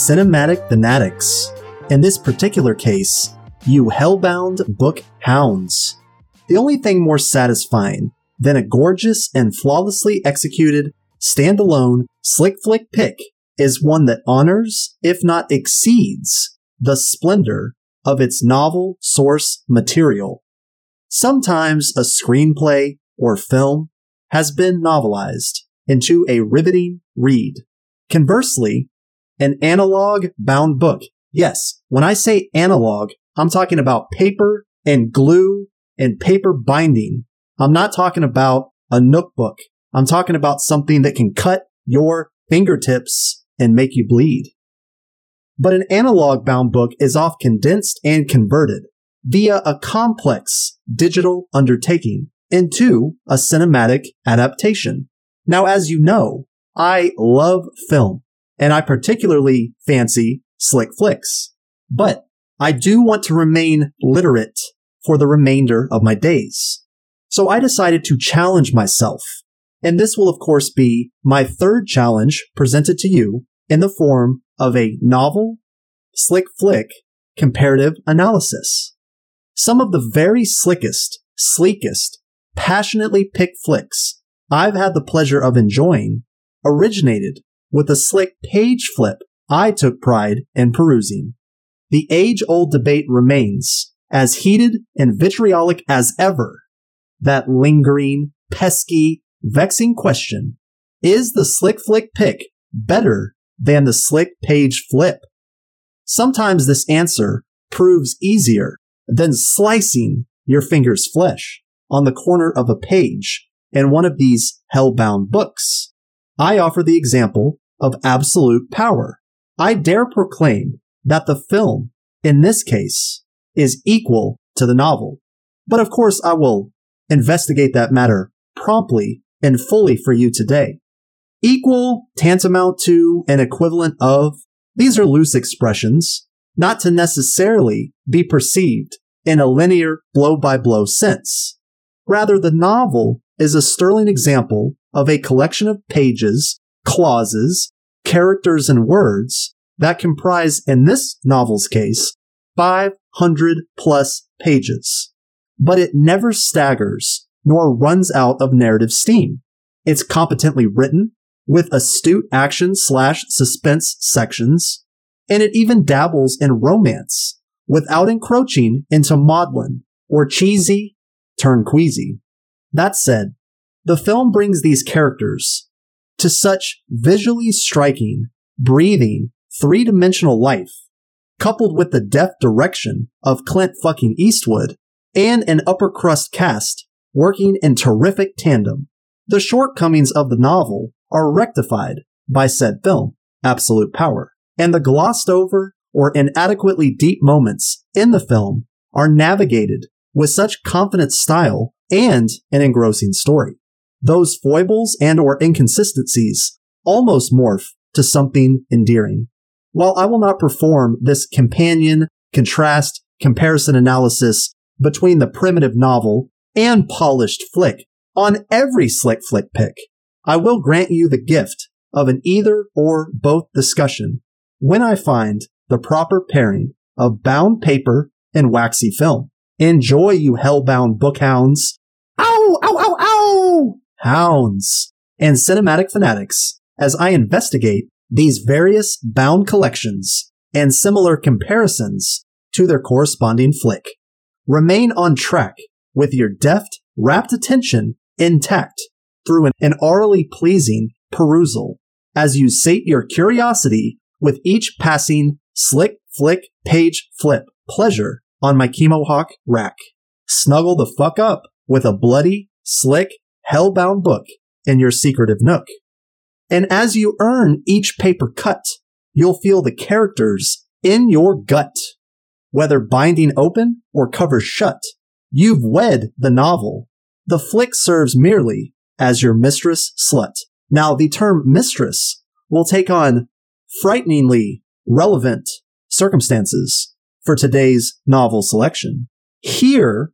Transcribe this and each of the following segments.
Cinematic fanatics. In this particular case, you hellbound book hounds. The only thing more satisfying than a gorgeous and flawlessly executed standalone slick flick pick is one that honors, if not exceeds, the splendor of its novel source material. Sometimes a screenplay or film has been novelized into a riveting read. Conversely, an analog bound book. Yes, when I say analog, I'm talking about paper and glue and paper binding. I'm not talking about a Nook book. I'm talking about something that can cut your fingertips and make you bleed. But an analog bound book is oft condensed and converted via a complex digital undertaking into a cinematic adaptation. Now, as you know, I love film and I particularly fancy slick flicks, but I do want to remain literate for the remainder of my days. So I decided to challenge myself. And this will of course be my third challenge presented to you in the form of a novel, slick flick, comparative analysis. Some of the very slickest, sleekest, passionately picked flicks I've had the pleasure of enjoying originated with a slick page flip I took pride in perusing. The age old debate remains as heated and vitriolic as ever. That lingering, pesky, vexing question. Is the slick flick pick better than the slick page flip? Sometimes this answer proves easier than slicing your finger's flesh on the corner of a page in one of these hellbound books. I offer the example of absolute power. I dare proclaim that the film, in this case, is equal to the novel. But of course, I will investigate that matter promptly and fully for you today. Equal, tantamount to, and equivalent of, these are loose expressions, not to necessarily be perceived in a linear blow by blow sense. Rather, the novel is a sterling example of a collection of pages, clauses, characters, and words that comprise, in this novel's case, 500 plus pages. But it never staggers nor runs out of narrative steam. It's competently written with astute action slash suspense sections, and it even dabbles in romance without encroaching into maudlin or cheesy turn queasy. That said, the film brings these characters to such visually striking, breathing, three dimensional life, coupled with the deft direction of Clint fucking Eastwood and an upper crust cast working in terrific tandem. The shortcomings of the novel are rectified by said film, Absolute Power, and the glossed over or inadequately deep moments in the film are navigated with such confident style and an engrossing story. Those foibles and or inconsistencies almost morph to something endearing. While I will not perform this companion, contrast, comparison analysis between the primitive novel and polished flick on every slick flick pick, I will grant you the gift of an either or both discussion when I find the proper pairing of bound paper and waxy film. Enjoy, you hellbound bookhounds. Ow, ow, ow, ow! Hounds and cinematic fanatics as I investigate these various bound collections and similar comparisons to their corresponding flick. Remain on track with your deft, rapt attention intact through an, orally pleasing perusal as you sate your curiosity with each passing slick, flick, page, flip pleasure on my Chemohawk rack. Snuggle the fuck up with a bloody, slick, hellbound book in your secretive nook. And as you earn each paper cut, you'll feel the characters in your gut. Whether binding open or cover shut, you've wed the novel. The flick serves merely as your mistress slut. Now, the term mistress will take on frighteningly relevant circumstances for today's novel selection. Here,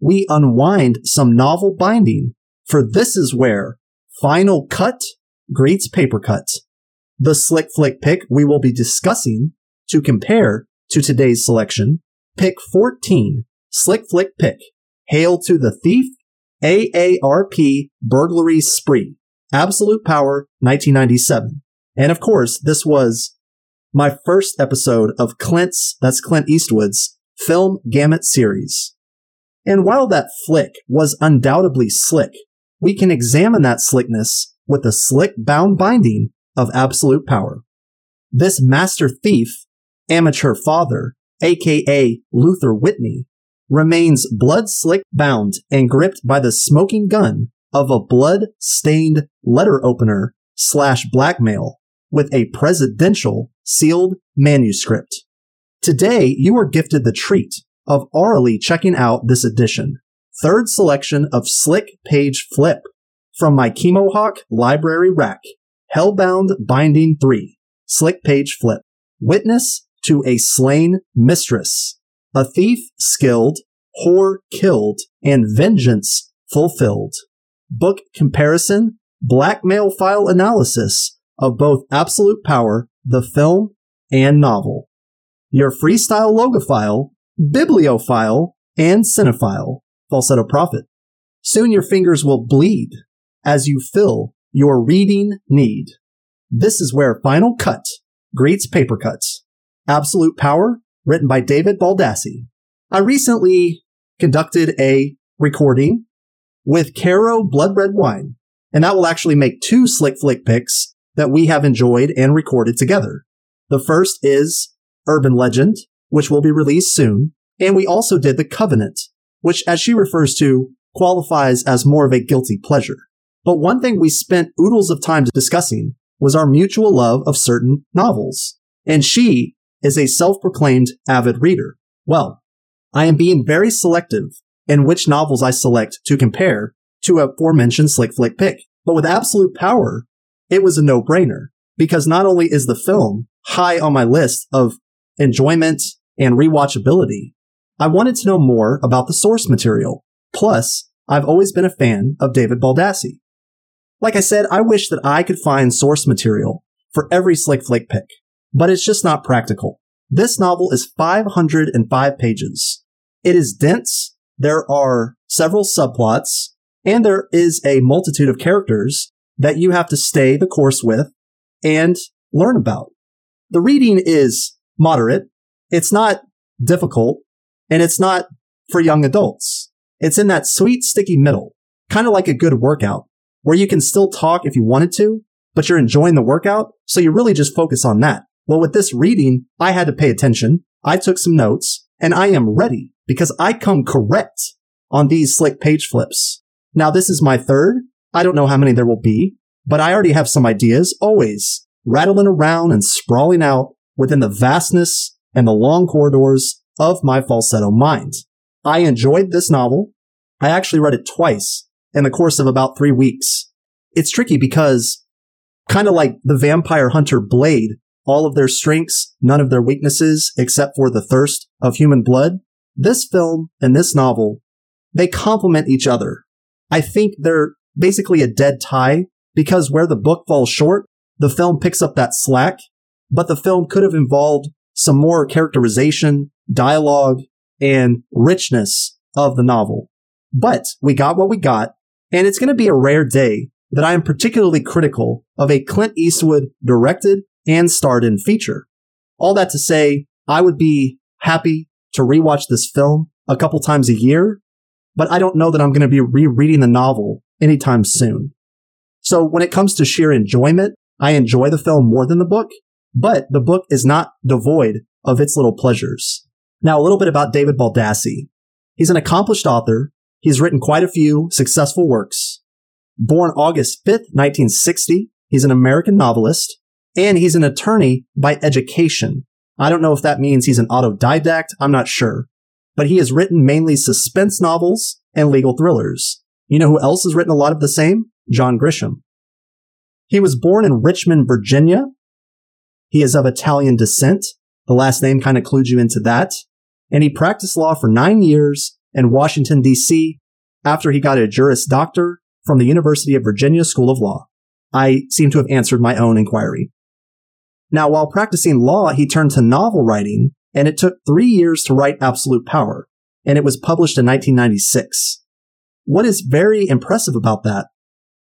we unwind some novel binding, for this is where final cut greets paper cut. The slick flick pick we will be discussing to compare to today's selection. Pick 14, slick flick pick. Hail to the thief, AARP burglary spree. Absolute Power 1997. And of course, this was my first episode of Clint's, that's Clint Eastwood's film gamut series. And while that flick was undoubtedly slick, we can examine that slickness with the slick bound binding of absolute power. This master thief, amateur father, aka Luther Whitney, remains blood slick bound and gripped by the smoking gun of a blood stained letter opener slash blackmail with a presidential sealed manuscript. Today, you are gifted the treat of orally checking out this edition, third selection of Slick Page Flip from my Chemohawk library rack, Hellbound Binding 3, Slick Page Flip. Witness to a slain mistress, a thief skilled, whore killed, and vengeance fulfilled. Book comparison, blackmail file analysis of both Absolute Power, the film, and novel. Your freestyle logophile, bibliophile, and cinephile, falsetto prophet. Soon your fingers will bleed as you fill your reading need. This is where Final Cut greets paper cuts. Absolute Power, written by David Baldacci. I recently conducted a recording with Caro Blood Red Wine, and that will actually make two Slick Flick picks that we have enjoyed and recorded together. The first is Urban Legend, which will be released soon, and we also did The Covenant, which, as she refers to, qualifies as more of a guilty pleasure. But one thing we spent oodles of time discussing was our mutual love of certain novels. And she is a self-proclaimed avid reader. Well, I am being very selective in which novels I select to compare to a aforementioned slick flick pick. But with absolute power, it was a no-brainer because not only is the film high on my list of enjoyment and rewatchability, I wanted to know more about the source material. Plus, I've always been a fan of David Baldacci. Like I said, I wish that I could find source material for every slick flick pick, but it's just not practical. This novel is 505 pages. It is dense. There are several subplots and there is a multitude of characters that you have to stay the course with and learn about. The reading is moderate. It's not difficult and it's not for young adults. It's in that sweet, sticky middle, kind of like a good workout where you can still talk if you wanted to, but you're enjoying the workout. So you really just focus on that. Well, with this reading, I had to pay attention. I took some notes and I am ready because I come correct on these slick page flips. Now, this is my third. I don't know how many there will be, but I already have some ideas always rattling around and sprawling out within the vastness and the long corridors of my falsetto mind. I enjoyed this novel. I actually read it twice in the course of about three weeks. It's tricky because kind of like the vampire hunter Blade, all of their strengths, none of their weaknesses, except for the thirst of human blood. This film and this novel, they complement each other. I think they're basically a dead tie because where the book falls short, the film picks up that slack, but the film could have involved some more characterization, dialogue, and richness of the novel. But we got what we got, and it's going to be a rare day that I am particularly critical of a Clint Eastwood directed and starred in feature. All that to say, I would be happy to rewatch this film a couple times a year, but I don't know that I'm going to be rereading the novel anytime soon. So when it comes to sheer enjoyment, I enjoy the film more than the book, but the book is not devoid of its little pleasures. Now, a little bit about David Baldacci. He's an accomplished author. He's written quite a few successful works. Born August 5th, 1960, he's an American novelist, and he's an attorney by education. I don't know if that means he's an autodidact, I'm not sure. But he has written mainly suspense novels and legal thrillers. You know who else has written a lot of the same? John Grisham. He was born in Richmond, Virginia. He is of Italian descent. The last name kind of clues you into that. And he practiced law for nine years in Washington, D.C. after he got a Juris Doctor from the University of Virginia School of Law. I seem to have answered my own inquiry. Now, while practicing law, he turned to novel writing, and it took three years to write Absolute Power, and it was published in 1996. What is very impressive about that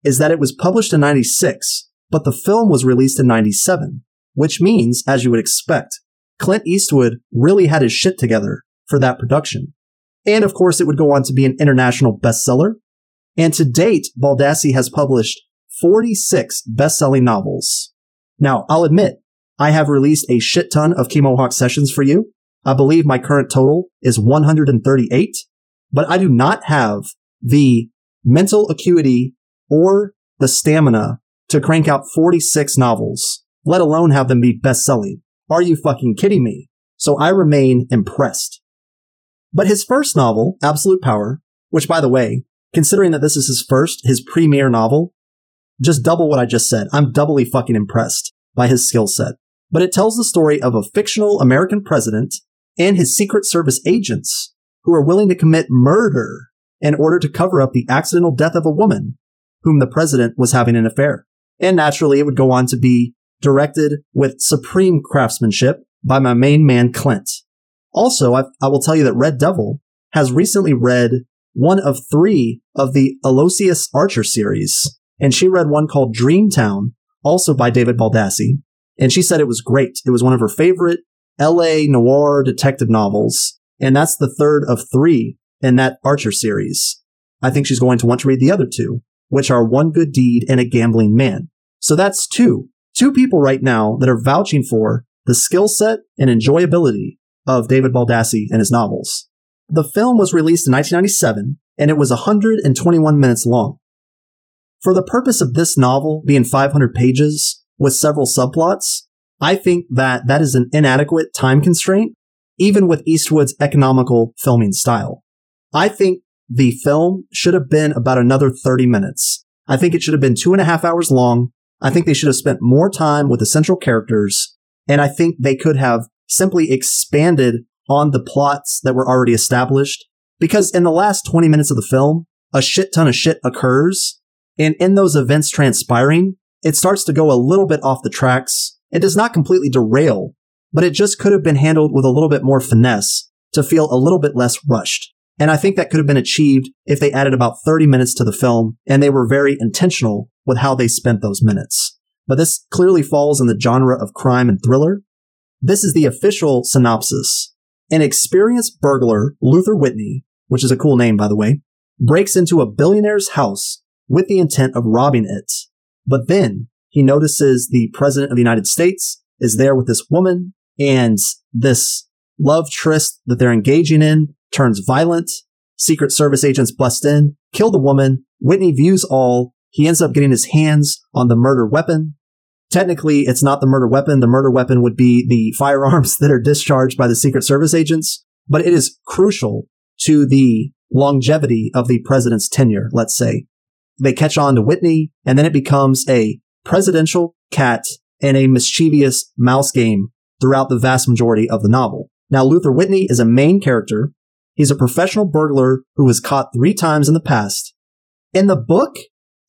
is that it was published in 96, but the film was released in 97, which means, as you would expect, Clint Eastwood really had his shit together for that production. And of course, it would go on to be an international bestseller. And to date, Baldacci has published 46 best-selling novels. Now, I'll admit, I have released a shit ton of Kemohawk sessions for you. I believe my current total is 138, but I do not have the mental acuity or the stamina to crank out 46 novels, let alone have them be best selling. Are you fucking kidding me? So I remain impressed. But his first novel, Absolute Power, which by the way, considering that this is his first, his premiere novel, just double what I just said. I'm doubly fucking impressed by his skill set. But it tells the story of a fictional American president and his Secret Service agents who are willing to commit murder in order to cover up the accidental death of a woman whom the president was having an affair. And naturally, it would go on to be directed with supreme craftsmanship by my main man, Clint. Also, I, I will tell you that Red Devil has recently read one of three of the Aloysius Archer series, and she read one called Dreamtown, also by David Baldacci, and she said it was great. It was one of her favorite LA noir detective novels, and that's the third of three in that Archer series. I think she's going to want to read the other two, which are One Good Deed and A Gambling Man. So that's two. Two people right now that are vouching for the skill set and enjoyability of David Baldacci and his novels. The film was released in 1997 and it was 121 minutes long. For the purpose of this novel being 500 pages with several subplots, I think that that is an inadequate time constraint, even with Eastwood's economical filming style. I think the film should have been about another 30 minutes. I think it should have been two and a half hours long. I think they should have spent more time with the central characters. And I think they could have simply expanded on the plots that were already established. Because in the last 20 minutes of the film, a shit ton of shit occurs. And in those events transpiring, it starts to go a little bit off the tracks. It does not completely derail, but it just could have been handled with a little bit more finesse to feel a little bit less rushed. And I think that could have been achieved if they added about 30 minutes to the film and they were very intentional with how they spent those minutes. But this clearly falls in the genre of crime and thriller. This is the official synopsis. An experienced burglar, Luther Whitney, which is a cool name, by the way, breaks into a billionaire's house with the intent of robbing it. But then he notices the president of the United States is there with this woman and this love tryst that they're engaging in turns violent. Secret Service agents bust in, kill the woman. Whitney views all. He ends up getting his hands on the murder weapon. Technically, it's not the murder weapon. The murder weapon would be the firearms that are discharged by the Secret Service agents, but it is crucial to the longevity of the president's tenure, let's say. They catch on to Whitney, and then it becomes a presidential cat and a mischievous mouse game throughout the vast majority of the novel. Now, Luther Whitney is a main character He's a professional burglar who was caught three times in the past. In the book,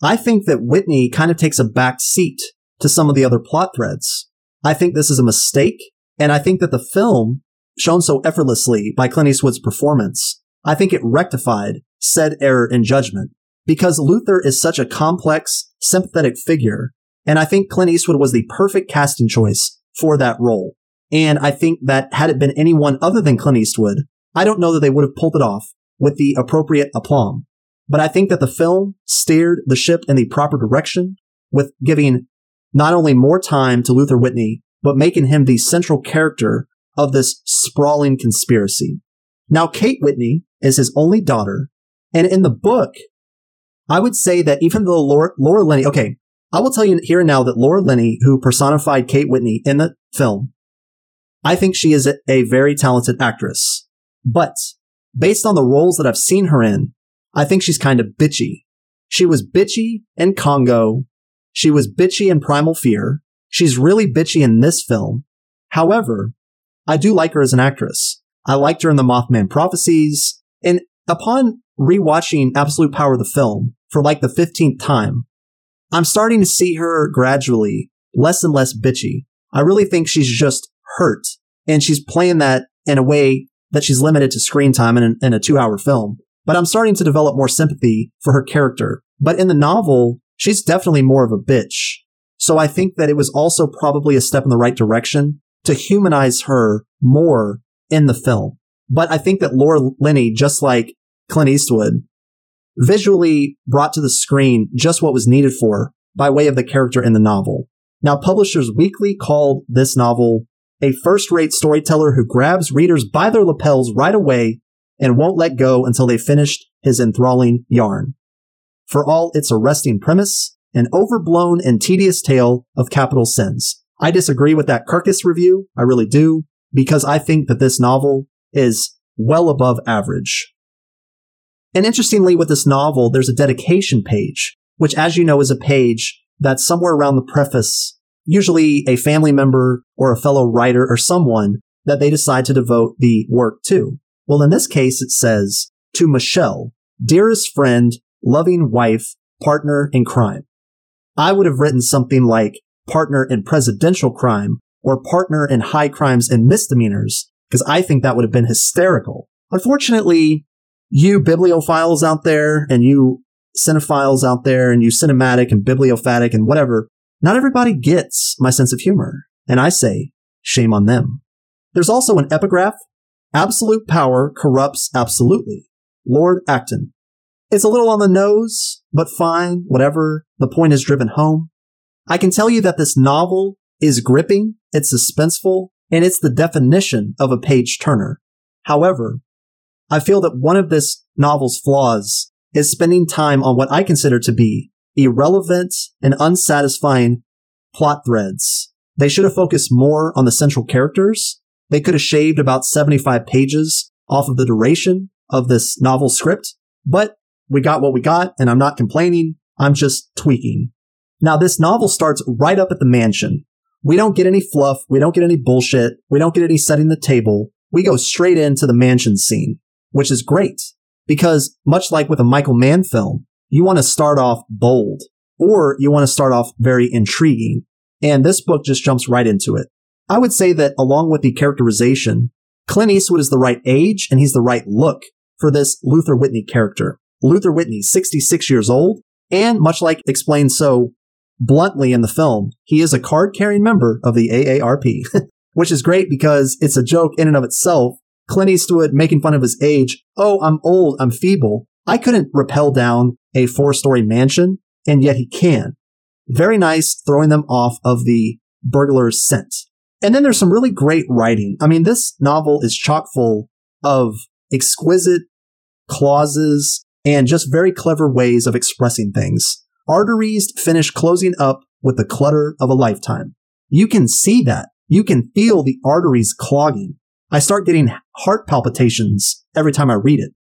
I think that Whitney kind of takes a back seat to some of the other plot threads. I think this is a mistake, and I think that the film, shown so effortlessly by Clint Eastwood's performance, I think it rectified said error in judgment. Because Luther is such a complex, sympathetic figure, and I think Clint Eastwood was the perfect casting choice for that role. And I think that had it been anyone other than Clint Eastwood, I don't know that they would have pulled it off with the appropriate aplomb, but I think that the film steered the ship in the proper direction with giving not only more time to Luther Whitney, but making him the central character of this sprawling conspiracy. Now, Kate Whitney is his only daughter, and in the book, I would say that even though Laura, Laura Linney, okay, I will tell you here and now that Laura Linney, who personified Kate Whitney in the film, I think she is a very talented actress. But based on the roles that I've seen her in, I think she's kind of bitchy. She was bitchy in Congo. She was bitchy in Primal Fear. She's really bitchy in this film. However, I do like her as an actress. I liked her in the Mothman Prophecies. And upon rewatching Absolute Power the film for like the 15th time, I'm starting to see her gradually less and less bitchy. I really think she's just hurt. And she's playing that in a way that she's limited to screen time in, in a two hour film. But I'm starting to develop more sympathy for her character. But in the novel, she's definitely more of a bitch. So I think that it was also probably a step in the right direction to humanize her more in the film. But I think that Laura Linney, just like Clint Eastwood, visually brought to the screen just what was needed for her by way of the character in the novel. Now, Publishers Weekly called this novel a first rate storyteller who grabs readers by their lapels right away and won't let go until they finished his enthralling yarn. For all its arresting premise, an overblown and tedious tale of capital sins. I disagree with that Kirkus review. I really do, because I think that this novel is well above average. And interestingly, with this novel, there's a dedication page, which, as you know, is a page that's somewhere around the preface, usually a family member or a fellow writer or someone that they decide to devote the work to. Well, in this case, it says, to Michelle, dearest friend, loving wife, partner in crime. I would have written something like partner in presidential crime or partner in high crimes and misdemeanors, because I think that would have been hysterical. Unfortunately, you bibliophiles out there and you cinephiles out there and you cinematic and bibliophatic and whatever, not everybody gets my sense of humor. And I say, shame on them. There's also an epigraph. Absolute power corrupts absolutely. Lord Acton. It's a little on the nose, but fine, whatever. The point is driven home. I can tell you that this novel is gripping, it's suspenseful, and it's the definition of a page turner. However, I feel that one of this novel's flaws is spending time on what I consider to be irrelevant and unsatisfying plot threads. They should have focused more on the central characters. They could have shaved about 75 pages off of the duration of this novel script, but we got what we got and I'm not complaining. I'm just tweaking. Now this novel starts right up at the mansion. We don't get any fluff. We don't get any bullshit. We don't get any setting the table. We go straight into the mansion scene which is great because much like with a Michael Mann film, you want to start off bold or you want to start off very intriguing. And this book just jumps right into it. I would say that along with the characterization, Clint Eastwood is the right age and he's the right look for this Luther Whitney character. Luther Whitney, 66 years old, and much like explained so bluntly in the film, he is a card carrying member of the AARP, which is great because it's a joke in and of itself Clint Eastwood making fun of his age. Oh, I'm old. I'm feeble. I couldn't rappel down a four story mansion, and yet he can. Very nice throwing them off of the burglar's scent. And then there's some really great writing. I mean, this novel is chock full of exquisite clauses and just very clever ways of expressing things. Arteries finish closing up with the clutter of a lifetime. You can see that. You can feel the arteries clogging. I start getting heart palpitations every time I read it.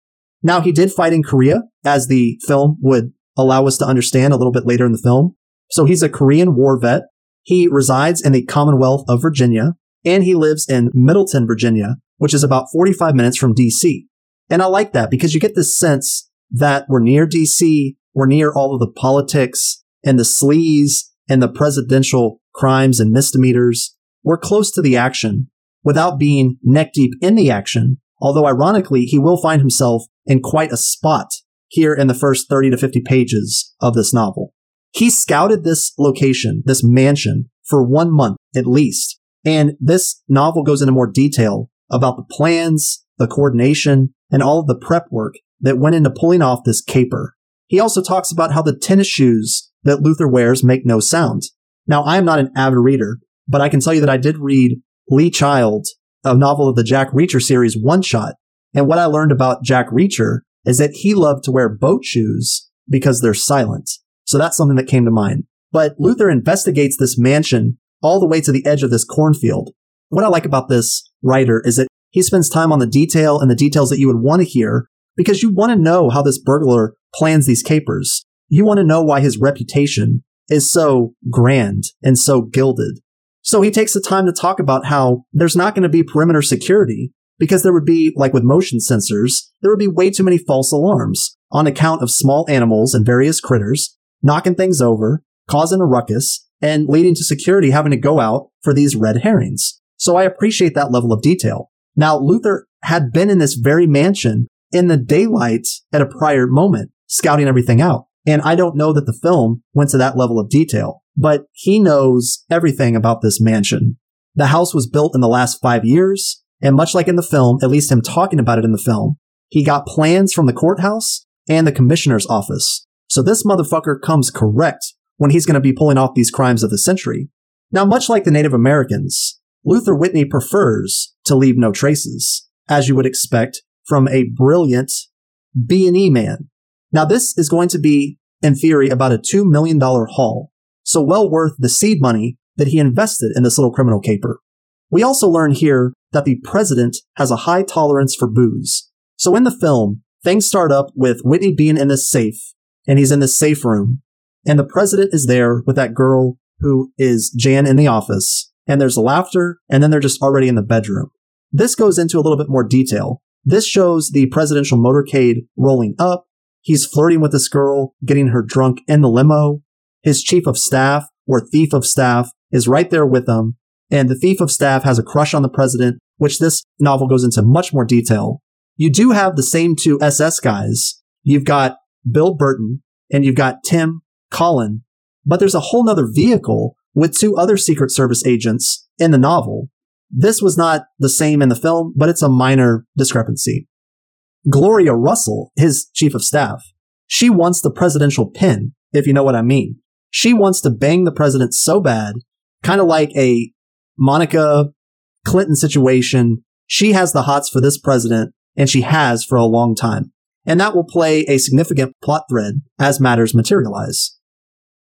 Now, he did fight in Korea, as the film would allow us to understand a little bit later in the film. So he's a Korean war vet. He resides in the Commonwealth of Virginia, and he lives in Middleton, Virginia, which is about 45 minutes from DC. And I like that because you get this sense that we're near DC, we're near all of the politics and the sleaze and the presidential crimes and misdemeanors. We're close to the action without being neck deep in the action. Although ironically, he will find himself in quite a spot here in the first 30 to 50 pages of this novel. He scouted this location, this mansion, for one month at least. And this novel goes into more detail about the plans, the coordination, and all of the prep work that went into pulling off this caper. He also talks about how the tennis shoes that Luther wears make no sound. Now, I am not an avid reader, but I can tell you that I did read Lee Child, a novel of the Jack Reacher series, One Shot. And what I learned about Jack Reacher is that he loved to wear boat shoes because they're silent. So that's something that came to mind. But Luther investigates this mansion all the way to the edge of this cornfield. What I like about this writer is that he spends time on the detail and the details that you would want to hear because you want to know how this burglar plans these capers. You want to know why his reputation is so grand and so gilded. So he takes the time to talk about how there's not going to be perimeter security because there would be, like with motion sensors, there would be way too many false alarms on account of small animals and various critters knocking things over, causing a ruckus, and leading to security having to go out for these red herrings. So I appreciate that level of detail. Now, Luther had been in this very mansion in the daylight at a prior moment, scouting everything out. And I don't know that the film went to that level of detail, but he knows everything about this mansion. The house was built in the last five years. And much like in the film, at least him talking about it in the film, he got plans from the courthouse and the commissioner's office. So this motherfucker comes correct when he's going to be pulling off these crimes of the century. Now, much like the Native Americans, Luther Whitney prefers to leave no traces, as you would expect from a brilliant B&E man. Now, this is going to be, in theory, about a $2 million haul, so well worth the seed money that he invested in this little criminal caper. We also learn here that the president has a high tolerance for booze. So in the film, things start up with Whitney being in this safe, and he's in this safe room, and the president is there with that girl who is Jan in the office, and there's laughter, and then they're just already in the bedroom. This goes into a little bit more detail. This shows the presidential motorcade rolling up. He's flirting with this girl, getting her drunk in the limo. His chief of staff, or thief of staff, is right there with him. And the thief of staff has a crush on the president, which this novel goes into much more detail. You do have the same two SS guys. You've got Bill Burton and you've got Tim Collin, but there's a whole nother vehicle with two other Secret Service agents in the novel. This was not the same in the film, but it's a minor discrepancy. Gloria Russell, his chief of staff, she wants the presidential pin, if you know what I mean. She wants to bang the president so bad, kind of like a Monica Clinton situation. She has the hots for this president, and she has for a long time. And that will play a significant plot thread as matters materialize.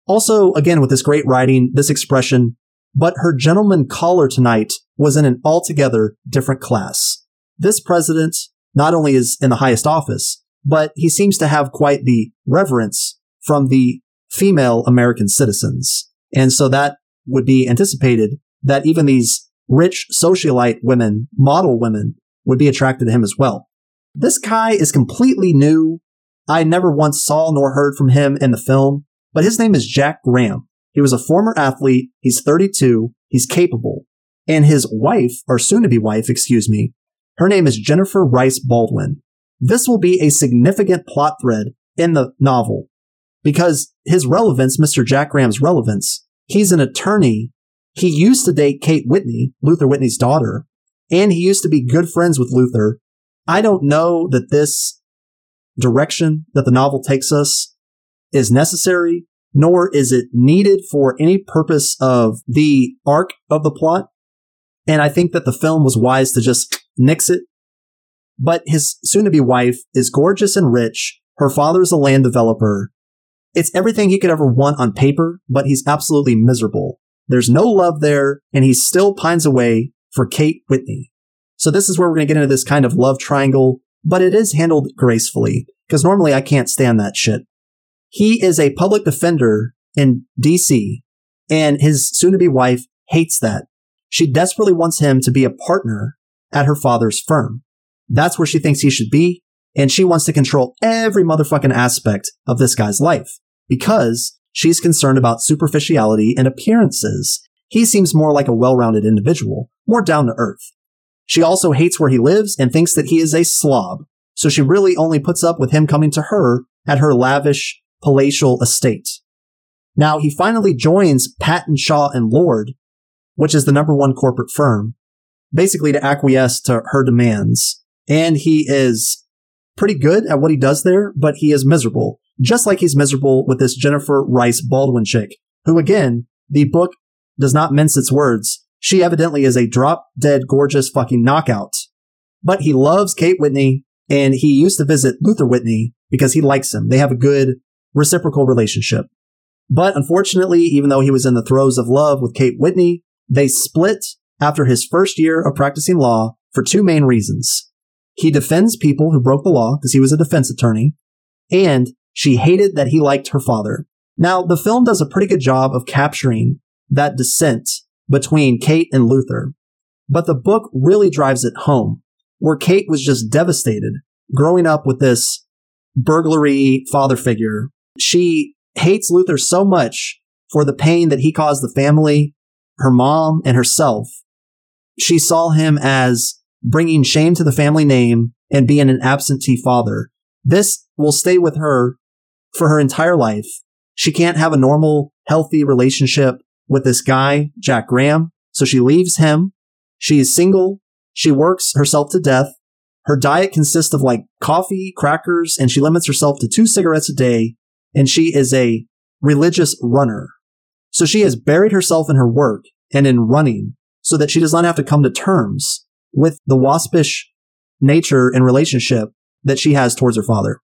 Also, again, with this great writing, this expression, but her gentleman caller tonight was in an altogether different class. This president not only is in the highest office, but he seems to have quite the reverence from the female American citizens. And so that would be anticipated that even these rich socialite women, model women, would be attracted to him as well. This guy is completely new. I never once saw nor heard from him in the film, but his name is Jack Graham. He was a former athlete. He's 32. He's capable. And his wife, or soon to be wife, excuse me, her name is Jennifer Rice Baldwin. This will be a significant plot thread in the novel because his relevance, Mr. Jack Graham's relevance, he's an attorney. He used to date Kate Whitney, Luther Whitney's daughter, and he used to be good friends with Luther. I don't know that this direction that the novel takes us is necessary, nor is it needed for any purpose of the arc of the plot. And I think that the film was wise to just nix it. But his soon to be wife is gorgeous and rich. Her father is a land developer. It's everything he could ever want on paper, but he's absolutely miserable. There's no love there, and he still pines away for Kate Whitney. So this is where we're going to get into this kind of love triangle, but it is handled gracefully, because normally I can't stand that shit. He is a public defender in DC, and his soon to be wife hates that. She desperately wants him to be a partner at her father's firm. That's where she thinks he should be, and she wants to control every motherfucking aspect of this guy's life because she's concerned about superficiality and appearances. He seems more like a well-rounded individual, more down to earth. She also hates where he lives and thinks that he is a slob, so she really only puts up with him coming to her at her lavish palatial estate. Now he finally joins Patton Shaw and Lord, which is the number one corporate firm, basically to acquiesce to her demands. And he is pretty good at what he does there, but he is miserable, just like he's miserable with this Jennifer Rice Baldwin chick, who again, the book does not mince its words. She evidently is a drop dead gorgeous fucking knockout. But he loves Kate Whitney and he used to visit Luther Whitney because he likes him. They have a good reciprocal relationship. But unfortunately, even though he was in the throes of love with Kate Whitney, they split after his first year of practicing law for two main reasons. He defends people who broke the law because he was a defense attorney, and she hated that he liked her father. Now, the film does a pretty good job of capturing that dissent between Kate and Luther, but the book really drives it home, where Kate was just devastated growing up with this burglary father figure. She hates Luther so much for the pain that he caused the family, her mom, and herself. She saw him as bringing shame to the family name and being an absentee father. This will stay with her for her entire life. She can't have a normal, healthy relationship with this guy, Jack Graham. So she leaves him. She is single. She works herself to death. Her diet consists of like coffee, crackers, and she limits herself to two cigarettes a day. And she is a religious runner. So she has buried herself in her work and in running so that she does not have to come to terms with the waspish nature and relationship that she has towards her father.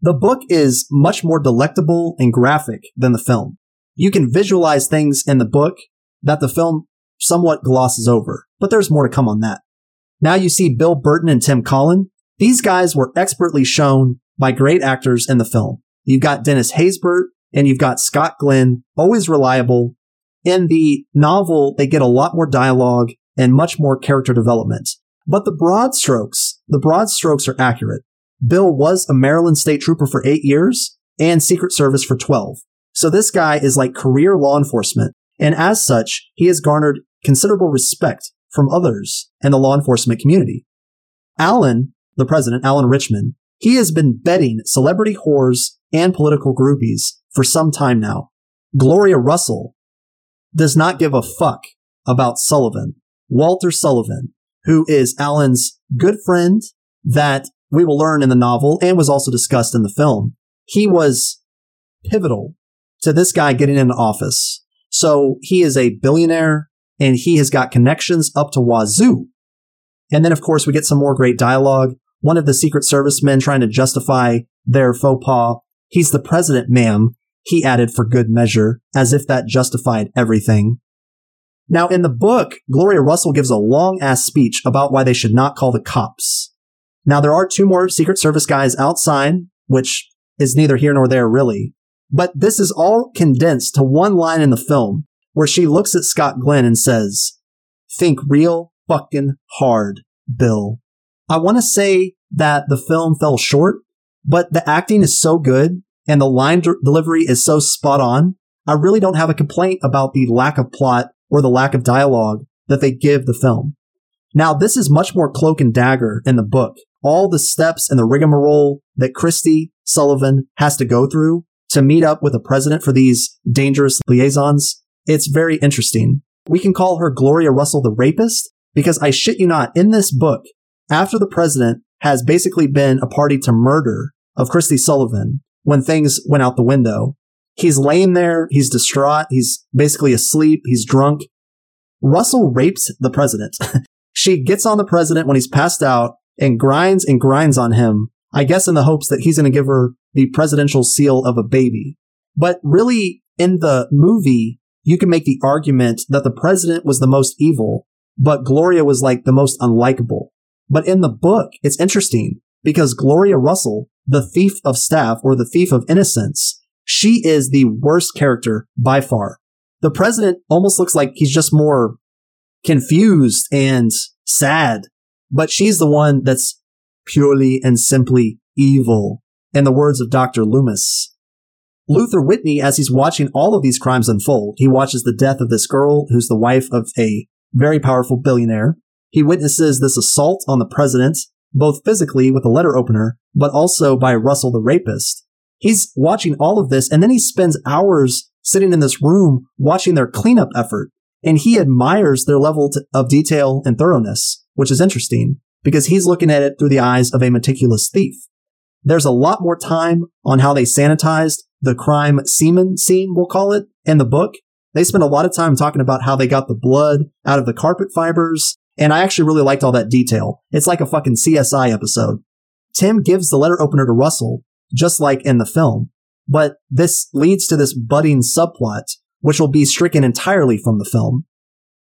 The book is much more delectable and graphic than the film. You can visualize things in the book that the film somewhat glosses over, but there's more to come on that. Now you see Bill Burton and Tim Collin. These guys were expertly shown by great actors in the film. You've got Dennis Haysbert and you've got Scott Glenn, always reliable. In the novel, they get a lot more dialogue and much more character development. But the broad strokes, the broad strokes are accurate. Bill was a Maryland state trooper for eight years and Secret Service for 12. So this guy is like career law enforcement. And as such, he has garnered considerable respect from others in the law enforcement community. Alan, the president, Alan Richmond, he has been betting celebrity whores and political groupies for some time now. Gloria Russell does not give a fuck about Sullivan, Walter Sullivan, who is Alan's good friend that we will learn in the novel and was also discussed in the film. He was pivotal to this guy getting into office. So he is a billionaire and he has got connections up to wazoo. And then, of course, we get some more great dialogue. One of the Secret Service men trying to justify their faux pas. He's the president, ma'am. He added for good measure, as if that justified everything. Now, in the book, Gloria Russell gives a long ass speech about why they should not call the cops. Now, there are two more Secret Service guys outside, which is neither here nor there really. But this is all condensed to one line in the film where she looks at Scott Glenn and says, think real fucking hard, Bill. I want to say that the film fell short, but the acting is so good and the line delivery is so spot on. I really don't have a complaint about the lack of plot or the lack of dialogue that they give the film. Now, this is much more cloak and dagger in the book. All the steps and the rigmarole that Christy Sullivan has to go through to meet up with a president for these dangerous liaisons. It's very interesting. We can call her Gloria Russell the rapist because I shit you not, in this book, after the president has basically been a party to murder of Christy Sullivan when things went out the window, he's laying there, he's distraught, he's basically asleep, he's drunk. Russell rapes the president. she gets on the president when he's passed out and grinds and grinds on him, I guess in the hopes that he's going to give her the presidential seal of a baby. But really, in the movie, you can make the argument that the president was the most evil, but Gloria was like the most unlikable. But in the book, it's interesting because Gloria Russell, the thief of staff or the thief of innocence, she is the worst character by far. The president almost looks like he's just more confused and sad, but she's the one that's purely and simply evil. In the words of Dr. Loomis, Luther Whitney, as he's watching all of these crimes unfold, he watches the death of this girl who's the wife of a very powerful billionaire. He witnesses this assault on the president, both physically with a letter opener, but also by Russell the rapist. He's watching all of this and then he spends hours sitting in this room watching their cleanup effort. And he admires their level of detail and thoroughness, which is interesting because he's looking at it through the eyes of a meticulous thief. There's a lot more time on how they sanitized the crime semen scene, we'll call it, in the book. They spend a lot of time talking about how they got the blood out of the carpet fibers. And I actually really liked all that detail. It's like a fucking CSI episode. Tim gives the letter opener to Russell, just like in the film. But this leads to this budding subplot, which will be stricken entirely from the film.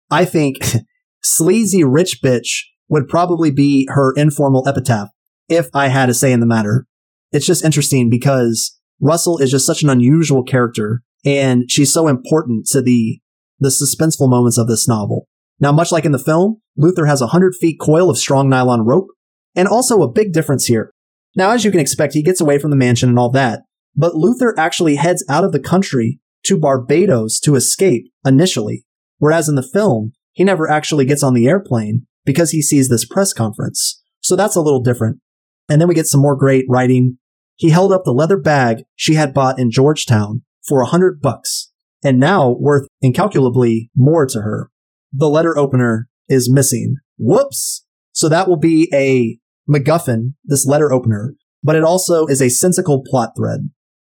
I think sleazy rich bitch would probably be her informal epitaph if I had a say in the matter. It's just interesting because Russell is just such an unusual character and she's so important to the, the suspenseful moments of this novel. Now, much like in the film, Luther has a hundred feet coil of strong nylon rope and also a big difference here. Now, as you can expect, he gets away from the mansion and all that, but Luther actually heads out of the country to Barbados to escape initially. Whereas in the film, he never actually gets on the airplane because he sees this press conference. So that's a little different. And then we get some more great writing. He held up the leather bag she had bought in Georgetown for a hundred bucks and now worth incalculably more to her. The letter opener is missing. Whoops. So that will be a MacGuffin, this letter opener, but it also is a sensical plot thread.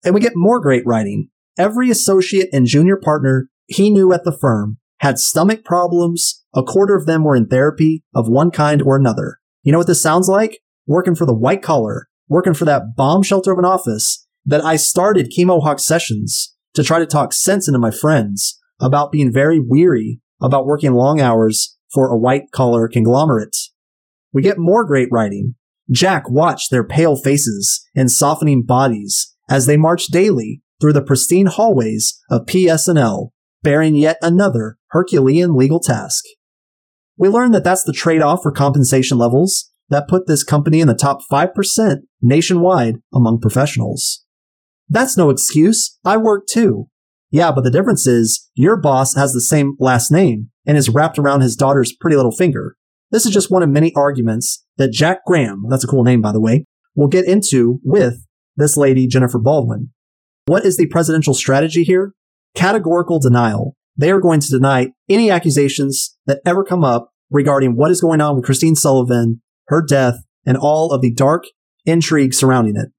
And we get more great writing. Every associate and junior partner he knew at the firm had stomach problems. A quarter of them were in therapy of one kind or another. You know what this sounds like? Working for the white collar, working for that bomb shelter of an office that I started Chemohawk Sessions to try to talk sense into my friends about being very weary about working long hours for a white collar conglomerate. We get more great writing. Jack watched their pale faces and softening bodies as they marched daily through the pristine hallways of PS&L, bearing yet another Herculean legal task. We learn that that's the trade-off for compensation levels that put this company in the top 5% nationwide among professionals. That's no excuse. I work too. Yeah, but the difference is your boss has the same last name and is wrapped around his daughter's pretty little finger. This is just one of many arguments that Jack Graham, that's a cool name by the way, will get into with this lady, Jennifer Baldwin. What is the presidential strategy here? Categorical denial. They are going to deny any accusations that ever come up regarding what is going on with Christine Sullivan, her death, and all of the dark intrigue surrounding it.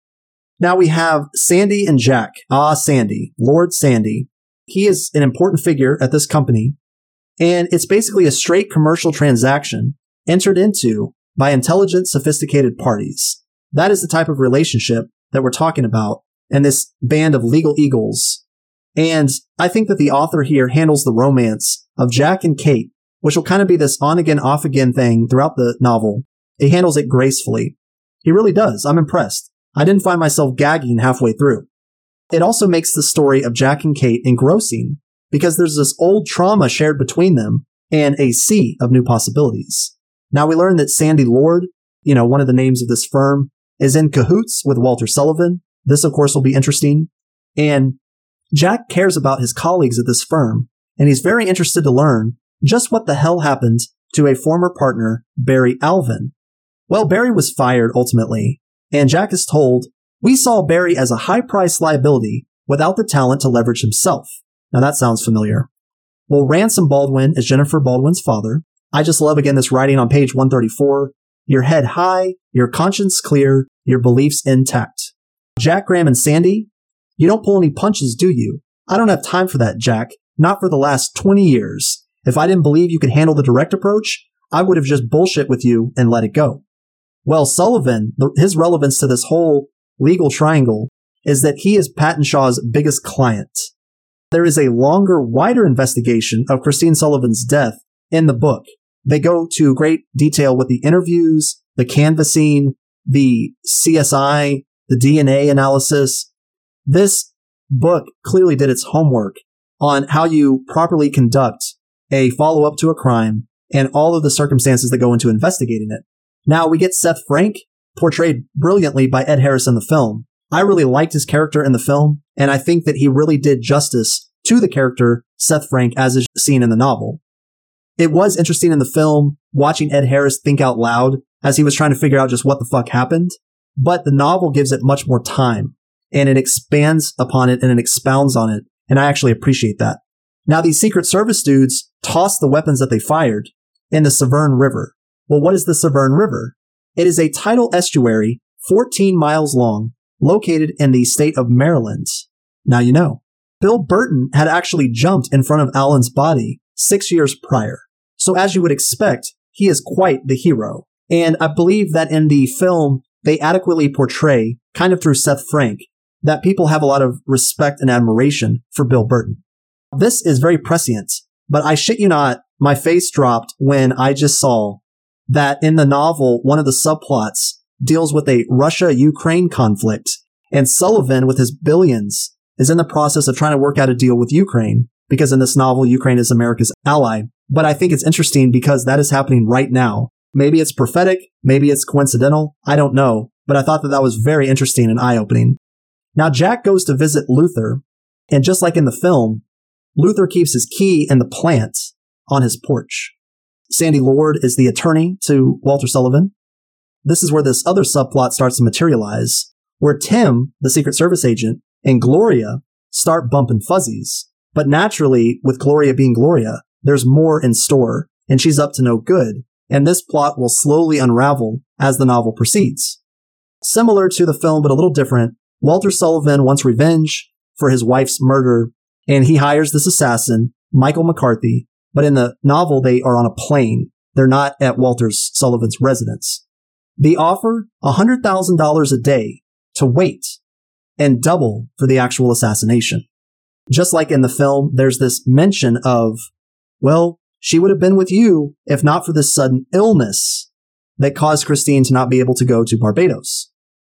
Now we have Sandy and Jack. Ah, Sandy, Lord Sandy. He is an important figure at this company, and it's basically a straight commercial transaction entered into by intelligent, sophisticated parties. That is the type of relationship that we're talking about in this band of legal eagles. And I think that the author here handles the romance of Jack and Kate, which will kind of be this on again, off again thing throughout the novel. He handles it gracefully. He really does. I'm impressed. I didn't find myself gagging halfway through. It also makes the story of Jack and Kate engrossing because there's this old trauma shared between them and a sea of new possibilities. Now we learn that Sandy Lord, you know, one of the names of this firm, is in cahoots with Walter Sullivan. This, of course, will be interesting. And Jack cares about his colleagues at this firm, and he's very interested to learn just what the hell happened to a former partner, Barry Alvin. Well, Barry was fired ultimately, and Jack is told, we saw Barry as a high priced liability without the talent to leverage himself. Now that sounds familiar. Well, Ransom Baldwin is Jennifer Baldwin's father. I just love again this writing on page 134. Your head high, your conscience clear, your beliefs intact. Jack Graham and Sandy, you don't pull any punches, do you? I don't have time for that, Jack. Not for the last 20 years. If I didn't believe you could handle the direct approach, I would have just bullshit with you and let it go. Well, Sullivan, his relevance to this whole legal triangle is that he is Patton Shaw's biggest client. There is a longer, wider investigation of Christine Sullivan's death in the book. They go to great detail with the interviews, the canvassing, the CSI, the DNA analysis. This book clearly did its homework on how you properly conduct a follow up to a crime and all of the circumstances that go into investigating it. Now we get Seth Frank, portrayed brilliantly by Ed Harris in the film. I really liked his character in the film, and I think that he really did justice to the character Seth Frank as is seen in the novel. It was interesting in the film watching Ed Harris think out loud as he was trying to figure out just what the fuck happened, but the novel gives it much more time and it expands upon it and it expounds on it, and I actually appreciate that. Now these Secret Service dudes tossed the weapons that they fired in the Severn River, well, what is the Severn River? It is a tidal estuary 14 miles long, located in the state of Maryland. Now you know. Bill Burton had actually jumped in front of Alan's body six years prior. So as you would expect, he is quite the hero. And I believe that in the film, they adequately portray, kind of through Seth Frank, that people have a lot of respect and admiration for Bill Burton. This is very prescient, but I shit you not, my face dropped when I just saw that in the novel, one of the subplots deals with a Russia-Ukraine conflict and Sullivan with his billions is in the process of trying to work out a deal with Ukraine because in this novel, Ukraine is America's ally. But I think it's interesting because that is happening right now. Maybe it's prophetic. Maybe it's coincidental. I don't know. But I thought that that was very interesting and eye opening. Now Jack goes to visit Luther And just like in the film, Luther keeps his key in the plant on his porch. Sandy Lord is the attorney to Walter Sullivan. This is where this other subplot starts to materialize, where Tim, the Secret Service agent, and Gloria start bumping fuzzies. But naturally, with Gloria being Gloria, there's more in store, and she's up to no good. And this plot will slowly unravel as the novel proceeds. Similar to the film, but a little different, Walter Sullivan wants revenge for his wife's murder, and he hires this assassin, Michael McCarthy. But in the novel, they are on a plane. They're not at Walter Sullivan's residence. They offer $100,000 a day to wait and double for the actual assassination. Just like in the film, there's this mention of, well, she would have been with you if not for this sudden illness that caused Christine to not be able to go to Barbados.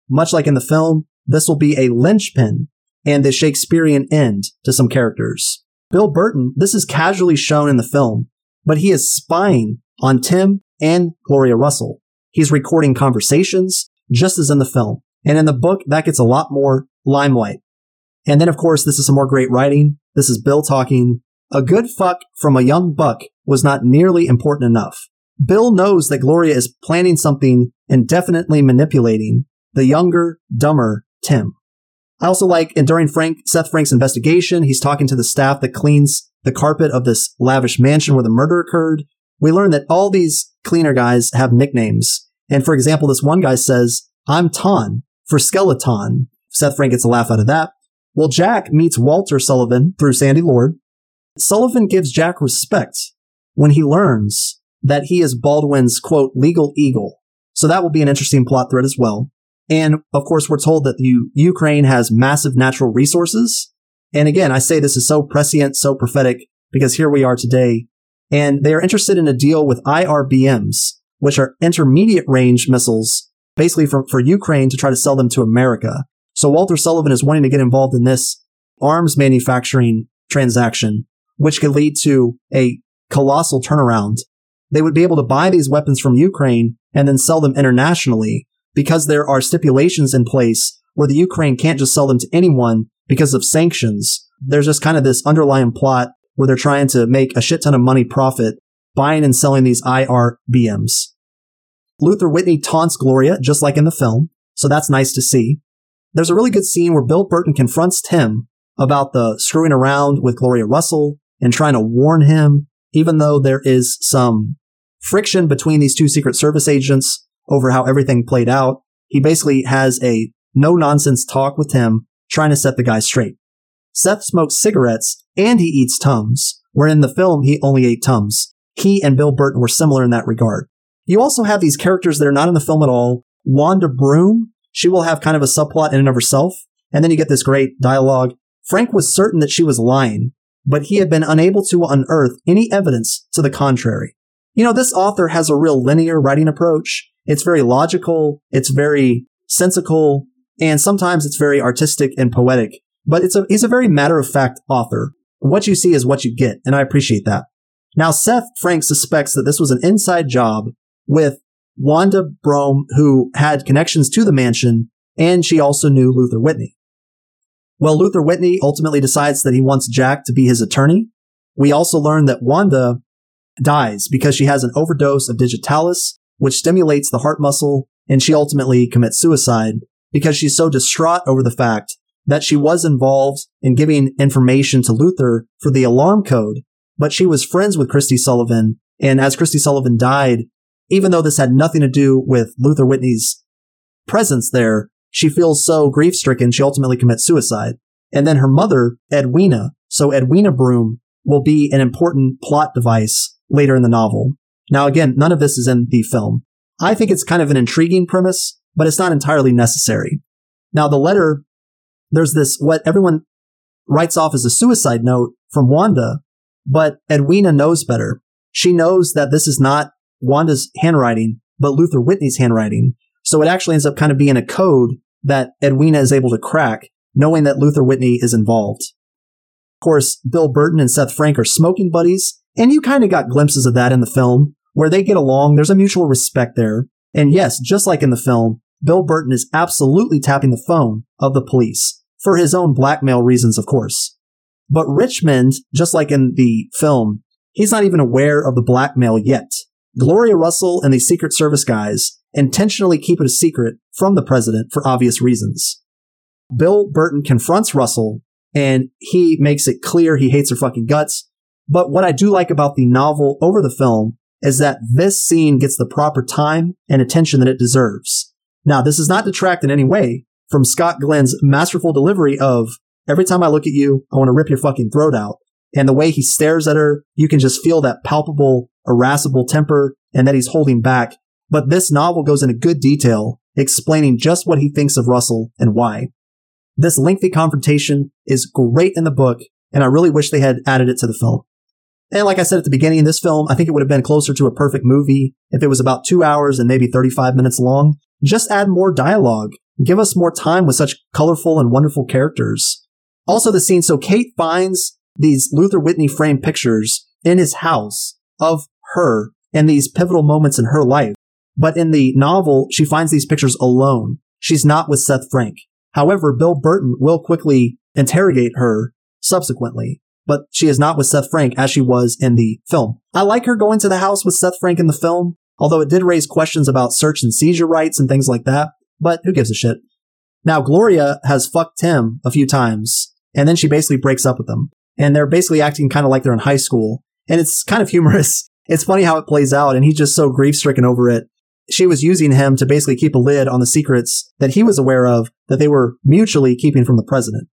Much like in the film, this will be a linchpin and the Shakespearean end to some characters. Bill Burton, this is casually shown in the film, but he is spying on Tim and Gloria Russell. He's recording conversations, just as in the film. And in the book, that gets a lot more limelight. And then, of course, this is some more great writing. This is Bill talking. A good fuck from a young buck was not nearly important enough. Bill knows that Gloria is planning something and definitely manipulating the younger, dumber Tim. I also like, and during Frank, Seth Frank's investigation, he's talking to the staff that cleans the carpet of this lavish mansion where the murder occurred. We learn that all these cleaner guys have nicknames. And for example, this one guy says, I'm Ton for skeleton. Seth Frank gets a laugh out of that. Well, Jack meets Walter Sullivan through Sandy Lord. Sullivan gives Jack respect when he learns that he is Baldwin's quote, legal eagle. So that will be an interesting plot thread as well. And of course, we're told that the Ukraine has massive natural resources. And again, I say this is so prescient, so prophetic, because here we are today. And they are interested in a deal with IRBMs, which are intermediate range missiles, basically for, for Ukraine to try to sell them to America. So Walter Sullivan is wanting to get involved in this arms manufacturing transaction, which could lead to a colossal turnaround. They would be able to buy these weapons from Ukraine and then sell them internationally because there are stipulations in place where the Ukraine can't just sell them to anyone because of sanctions. There's just kind of this underlying plot where they're trying to make a shit ton of money profit buying and selling these IRBMs. Luther Whitney taunts Gloria, just like in the film, so that's nice to see. There's a really good scene where Bill Burton confronts Tim about the screwing around with Gloria Russell and trying to warn him, even though there is some friction between these two Secret Service agents over how everything played out. He basically has a no nonsense talk with him, trying to set the guy straight. Seth smokes cigarettes and he eats Tums, where in the film he only ate Tums. He and Bill Burton were similar in that regard. You also have these characters that are not in the film at all. Wanda Broom, she will have kind of a subplot in and of herself. And then you get this great dialogue. Frank was certain that she was lying, but he had been unable to unearth any evidence to the contrary. You know, this author has a real linear writing approach. It's very logical. It's very sensical. And sometimes it's very artistic and poetic, but it's a, he's a very matter of fact author. What you see is what you get. And I appreciate that. Now, Seth Frank suspects that this was an inside job with Wanda Broom, who had connections to the mansion, and she also knew Luther Whitney. Well, Luther Whitney ultimately decides that he wants Jack to be his attorney. We also learn that Wanda dies because she has an overdose of digitalis which stimulates the heart muscle, and she ultimately commits suicide because she's so distraught over the fact that she was involved in giving information to Luther for the alarm code, but she was friends with Christy Sullivan. And as Christy Sullivan died, even though this had nothing to do with Luther Whitney's presence there, she feels so grief stricken, she ultimately commits suicide. And then her mother, Edwina, so Edwina Broom will be an important plot device later in the novel. Now, again, none of this is in the film. I think it's kind of an intriguing premise, but it's not entirely necessary. Now, the letter, there's this, what everyone writes off as a suicide note from Wanda, but Edwina knows better. She knows that this is not Wanda's handwriting, but Luther Whitney's handwriting. So it actually ends up kind of being a code that Edwina is able to crack, knowing that Luther Whitney is involved. Of course, Bill Burton and Seth Frank are smoking buddies, and you kind of got glimpses of that in the film where they get along. There's a mutual respect there. And yes, just like in the film, Bill Burton is absolutely tapping the phone of the police for his own blackmail reasons, of course. But Richmond, just like in the film, he's not even aware of the blackmail yet. Gloria Russell and the Secret Service guys intentionally keep it a secret from the president for obvious reasons. Bill Burton confronts Russell and he makes it clear he hates her fucking guts. But what I do like about the novel over the film is that this scene gets the proper time and attention that it deserves. Now, this is not detract in any way from Scott Glenn's masterful delivery of every time I look at you, I want to rip your fucking throat out. And the way he stares at her, you can just feel that palpable, irascible temper and that he's holding back. But this novel goes into good detail explaining just what he thinks of Russell and why. This lengthy confrontation is great in the book, and I really wish they had added it to the film. And like I said at the beginning, of this film, I think it would have been closer to a perfect movie if it was about two hours and maybe 35 minutes long. Just add more dialogue. Give us more time with such colorful and wonderful characters. Also the scene, so Kate finds these Luther Whitney framed pictures in his house of her and these pivotal moments in her life. But in the novel, she finds these pictures alone. She's not with Seth Frank. However, Bill Burton will quickly interrogate her subsequently, but she is not with Seth Frank as she was in the film. I like her going to the house with Seth Frank in the film, although it did raise questions about search and seizure rights and things like that, but who gives a shit? Now, Gloria has fucked Tim a few times, and then she basically breaks up with him. And they're basically acting kind of like they're in high school. And it's kind of humorous. It's funny how it plays out, and he's just so grief stricken over it she was using him to basically keep a lid on the secrets that he was aware of that they were mutually keeping from the president.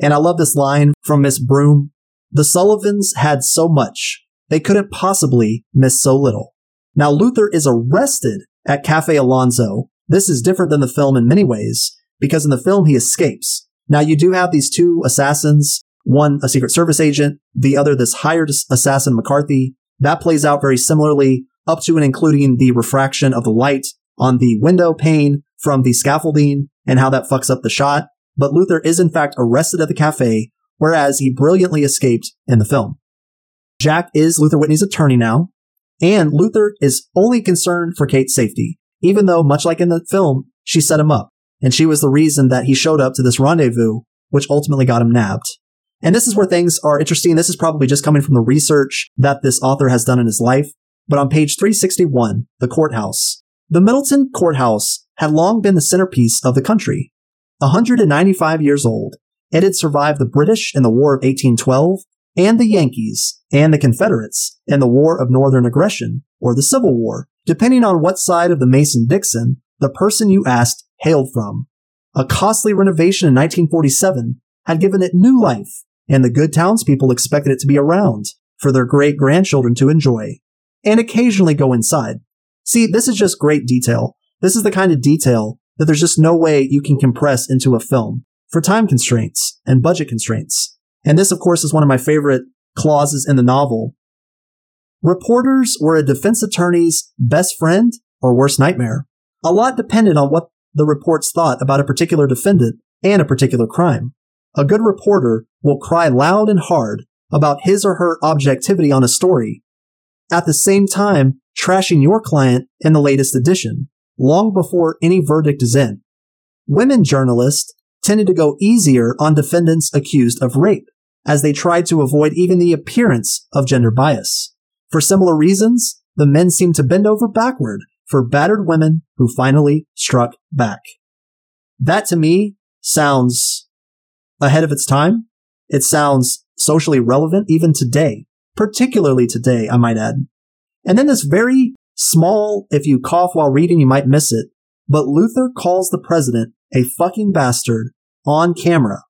And I love this line from Miss Broom. The Sullivans had so much. They couldn't possibly miss so little. Now Luther is arrested at Cafe Alonzo. This is different than the film in many ways because in the film he escapes. Now you do have these two assassins, one a Secret Service agent, the other this hired assassin McCarthy. That plays out very similarly up to and including the refraction of the light on the window pane from the scaffolding and how that fucks up the shot. But Luther is in fact arrested at the cafe, whereas he brilliantly escaped in the film. Jack is Luther Whitney's attorney now, and Luther is only concerned for Kate's safety, even though, much like in the film, she set him up, and she was the reason that he showed up to this rendezvous, which ultimately got him nabbed. And this is where things are interesting. This is probably just coming from the research that this author has done in his life. But on page 361, the courthouse. The Middleton courthouse had long been the centerpiece of the country. 195 years old, it had survived the British in the War of 1812 and the Yankees and the Confederates in the War of Northern Aggression or the Civil War, depending on what side of the Mason-Dixon the person you asked hailed from. A costly renovation in 1947 had given it new life, and the good townspeople expected it to be around for their great grandchildren to enjoy and occasionally go inside. See, this is just great detail. This is the kind of detail that there's just no way you can compress into a film for time constraints and budget constraints. And this, of course, is one of my favorite clauses in the novel. Reporters were a defense attorney's best friend or worst nightmare. A lot depended on what the reports thought about a particular defendant and a particular crime. A good reporter will cry loud and hard about his or her objectivity on a story at the same time trashing your client in the latest edition, long before any verdict is in. Women journalists tended to go easier on defendants accused of rape, as they tried to avoid even the appearance of gender bias. For similar reasons, the men seemed to bend over backward for battered women who finally struck back. That to me sounds ahead of its time. It sounds socially relevant even today particularly today, I might add. And then this very small, if you cough while reading, you might miss it, but Luther calls the president a fucking bastard on camera.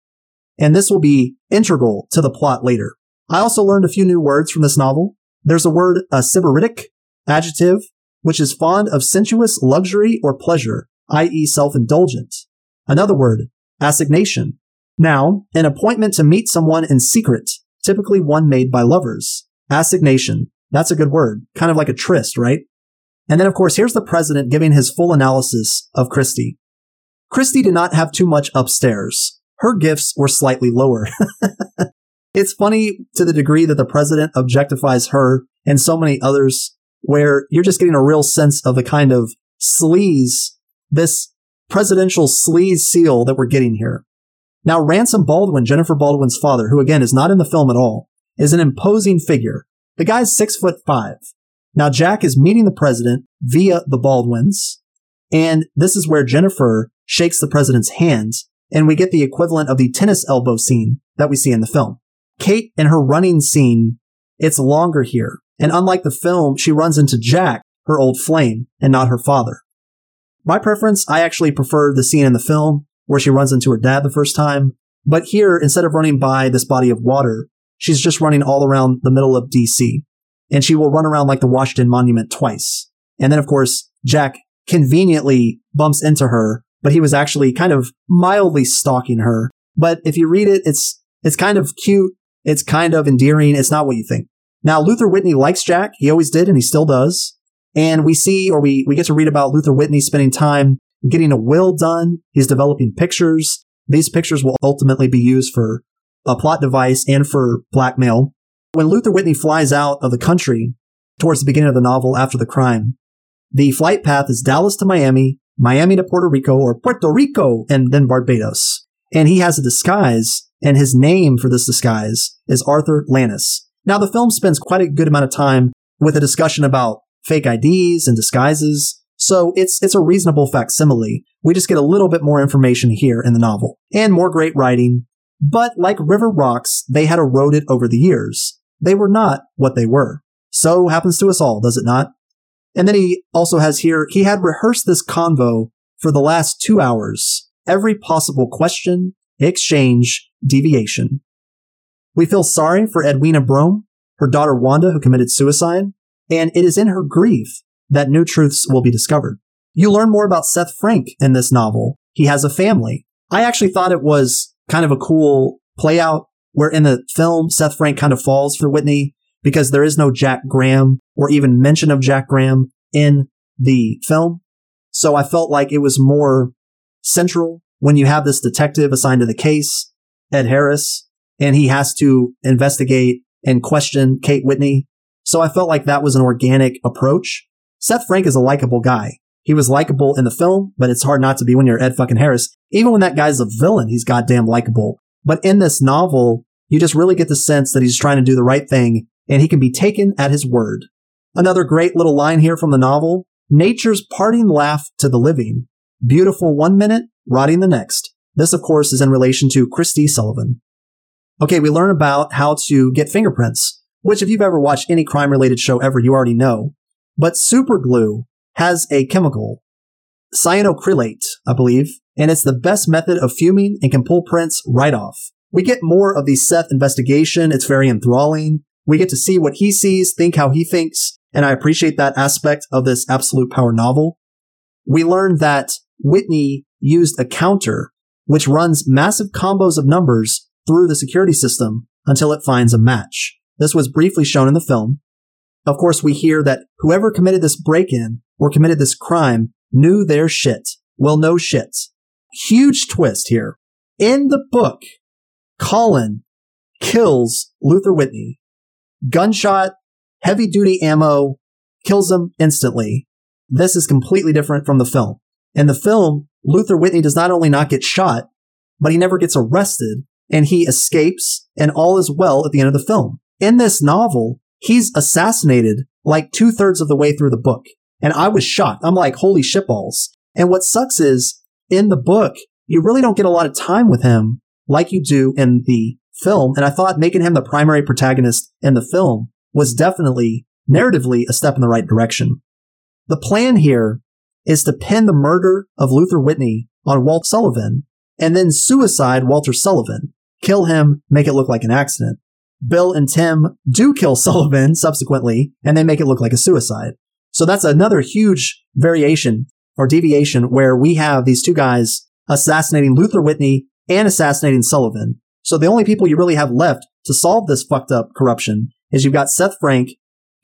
And this will be integral to the plot later. I also learned a few new words from this novel. There's a word, a sybaritic adjective, which is fond of sensuous luxury or pleasure, i.e. self-indulgent. Another word, assignation. Now, an appointment to meet someone in secret typically one made by lovers. Assignation. That's a good word. Kind of like a tryst, right? And then, of course, here's the president giving his full analysis of Christie. Christie did not have too much upstairs. Her gifts were slightly lower. it's funny to the degree that the president objectifies her and so many others, where you're just getting a real sense of the kind of sleaze, this presidential sleaze seal that we're getting here. Now, Ransom Baldwin, Jennifer Baldwin's father, who again is not in the film at all, is an imposing figure. The guy's six foot five. Now, Jack is meeting the president via the Baldwins, and this is where Jennifer shakes the president's hand, and we get the equivalent of the tennis elbow scene that we see in the film. Kate in her running scene, it's longer here. And unlike the film, she runs into Jack, her old flame, and not her father. My preference, I actually prefer the scene in the film where she runs into her dad the first time. But here, instead of running by this body of water, she's just running all around the middle of DC. And she will run around like the Washington Monument twice. And then, of course, Jack conveniently bumps into her, but he was actually kind of mildly stalking her. But if you read it, it's, it's kind of cute. It's kind of endearing. It's not what you think. Now, Luther Whitney likes Jack. He always did, and he still does. And we see, or we, we get to read about Luther Whitney spending time getting a will done. He's developing pictures. These pictures will ultimately be used for a plot device and for blackmail. When Luther Whitney flies out of the country towards the beginning of the novel after the crime, the flight path is Dallas to Miami, Miami to Puerto Rico, or Puerto Rico, and then Barbados. And he has a disguise, and his name for this disguise is Arthur Lannis. Now, the film spends quite a good amount of time with a discussion about fake IDs and disguises, so it's, it's a reasonable facsimile. We just get a little bit more information here in the novel and more great writing. But like River Rocks, they had eroded over the years. They were not what they were. So happens to us all, does it not? And then he also has here, he had rehearsed this convo for the last two hours. Every possible question, exchange, deviation. We feel sorry for Edwina Broom, her daughter Wanda, who committed suicide, and it is in her grief that new truths will be discovered. You learn more about Seth Frank in this novel. He has a family. I actually thought it was kind of a cool play out where in the film, Seth Frank kind of falls for Whitney because there is no Jack Graham or even mention of Jack Graham in the film. So I felt like it was more central when you have this detective assigned to the case, Ed Harris, and he has to investigate and question Kate Whitney. So I felt like that was an organic approach. Seth Frank is a likable guy. He was likable in the film, but it's hard not to be when you're Ed fucking Harris. Even when that guy's a villain, he's goddamn likable. But in this novel, you just really get the sense that he's trying to do the right thing and he can be taken at his word. Another great little line here from the novel. Nature's parting laugh to the living. Beautiful one minute, rotting the next. This, of course, is in relation to Christy Sullivan. Okay, we learn about how to get fingerprints, which if you've ever watched any crime related show ever, you already know. But superglue has a chemical, cyanoacrylate, I believe, and it's the best method of fuming and can pull prints right off. We get more of the Seth investigation. It's very enthralling. We get to see what he sees, think how he thinks, and I appreciate that aspect of this absolute power novel. We learn that Whitney used a counter which runs massive combos of numbers through the security system until it finds a match. This was briefly shown in the film. Of course, we hear that whoever committed this break-in or committed this crime knew their shit. Well, no shit. Huge twist here. In the book, Collin kills Luther Whitney. Gunshot, heavy duty ammo, kills him instantly. This is completely different from the film. In the film, Luther Whitney does not only not get shot, but he never gets arrested and he escapes and all is well at the end of the film. In this novel, he's assassinated like two thirds of the way through the book. And I was shocked. I'm like, holy shitballs. And what sucks is in the book, you really don't get a lot of time with him like you do in the film. And I thought making him the primary protagonist in the film was definitely narratively a step in the right direction. The plan here is to pin the murder of Luther Whitney on Walt Sullivan and then suicide Walter Sullivan, kill him, make it look like an accident. Bill and Tim do kill Sullivan subsequently, and they make it look like a suicide. So that's another huge variation or deviation where we have these two guys assassinating Luther Whitney and assassinating Sullivan. So the only people you really have left to solve this fucked up corruption is you've got Seth Frank,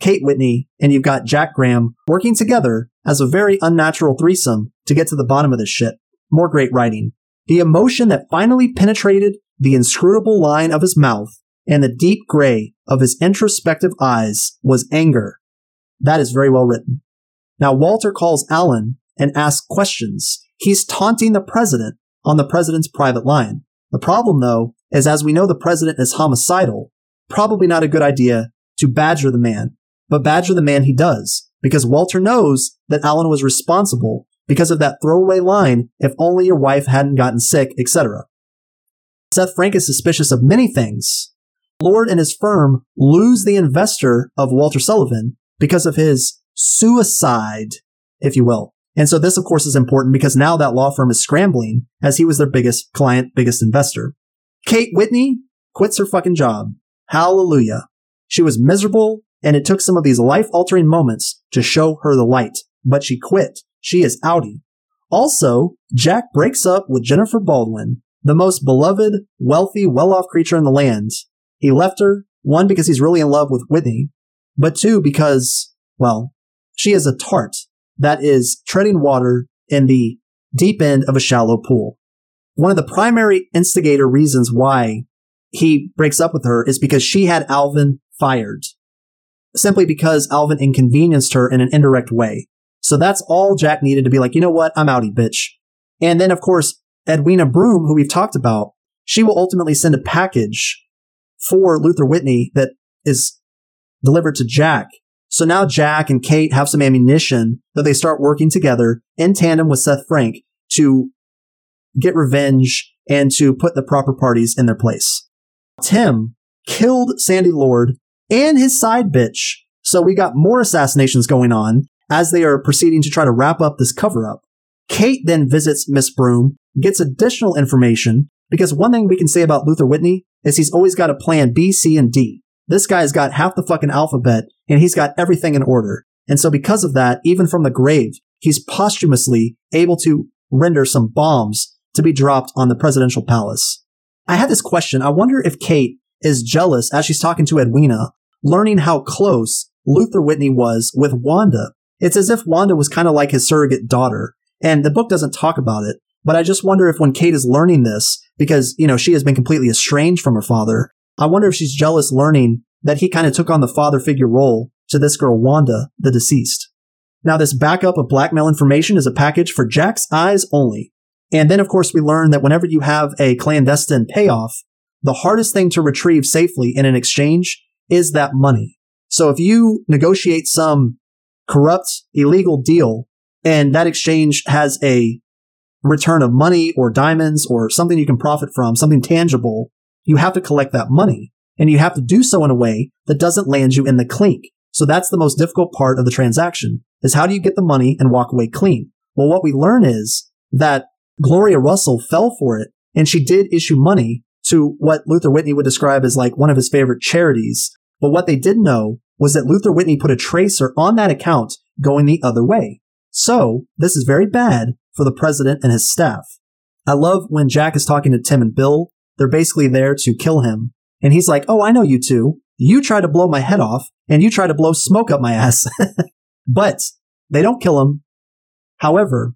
Kate Whitney, and you've got Jack Graham working together as a very unnatural threesome to get to the bottom of this shit. More great writing. The emotion that finally penetrated the inscrutable line of his mouth and the deep gray of his introspective eyes was anger. That is very well written. Now, Walter calls Alan and asks questions. He's taunting the president on the president's private line. The problem, though, is as we know the president is homicidal, probably not a good idea to badger the man. But badger the man he does, because Walter knows that Alan was responsible because of that throwaway line, if only your wife hadn't gotten sick, etc. Seth Frank is suspicious of many things. Lord and his firm lose the investor of Walter Sullivan because of his suicide, if you will. And so this, of course, is important because now that law firm is scrambling as he was their biggest client, biggest investor. Kate Whitney quits her fucking job. Hallelujah. She was miserable and it took some of these life altering moments to show her the light, but she quit. She is outie. Also, Jack breaks up with Jennifer Baldwin, the most beloved, wealthy, well-off creature in the land. He left her, one, because he's really in love with Whitney, but two, because, well, she is a tart that is treading water in the deep end of a shallow pool. One of the primary instigator reasons why he breaks up with her is because she had Alvin fired. Simply because Alvin inconvenienced her in an indirect way. So that's all Jack needed to be like, you know what? I'm outie, bitch. And then, of course, Edwina Broom, who we've talked about, she will ultimately send a package for Luther Whitney that is delivered to Jack. So now Jack and Kate have some ammunition that they start working together in tandem with Seth Frank to get revenge and to put the proper parties in their place. Tim killed Sandy Lord and his side bitch. So we got more assassinations going on as they are proceeding to try to wrap up this cover up. Kate then visits Miss Broom, gets additional information, because one thing we can say about Luther Whitney is he's always got a plan B, C, and D. This guy's got half the fucking alphabet and he's got everything in order. And so because of that, even from the grave, he's posthumously able to render some bombs to be dropped on the presidential palace. I had this question. I wonder if Kate is jealous as she's talking to Edwina, learning how close Luther Whitney was with Wanda it's as if Wanda was kind of like his surrogate daughter. And the book doesn't talk about it, but I just wonder if when Kate is learning this, because, you know, she has been completely estranged from her father, I wonder if she's jealous learning that he kind of took on the father figure role to this girl, Wanda, the deceased. Now, this backup of blackmail information is a package for Jack's eyes only. And then, of course, we learn that whenever you have a clandestine payoff, the hardest thing to retrieve safely in an exchange is that money. So if you negotiate some corrupt, illegal deal, and that exchange has a return of money or diamonds or something you can profit from, something tangible, you have to collect that money. And you have to do so in a way that doesn't land you in the clink. So that's the most difficult part of the transaction is how do you get the money and walk away clean? Well, what we learn is that Gloria Russell fell for it and she did issue money to what Luther Whitney would describe as like one of his favorite charities. But what they didn't know was that Luther Whitney put a tracer on that account going the other way. So this is very bad for the president and his staff. I love when Jack is talking to Tim and Bill. They're basically there to kill him. And he's like, Oh, I know you two. You try to blow my head off and you try to blow smoke up my ass. but they don't kill him. However,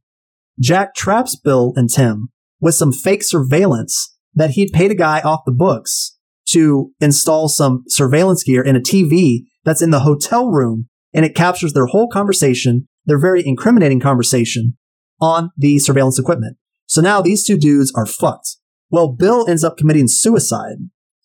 Jack traps Bill and Tim with some fake surveillance that he'd paid a guy off the books to install some surveillance gear in a TV that's in the hotel room and it captures their whole conversation, their very incriminating conversation on the surveillance equipment. So now these two dudes are fucked. Well, Bill ends up committing suicide.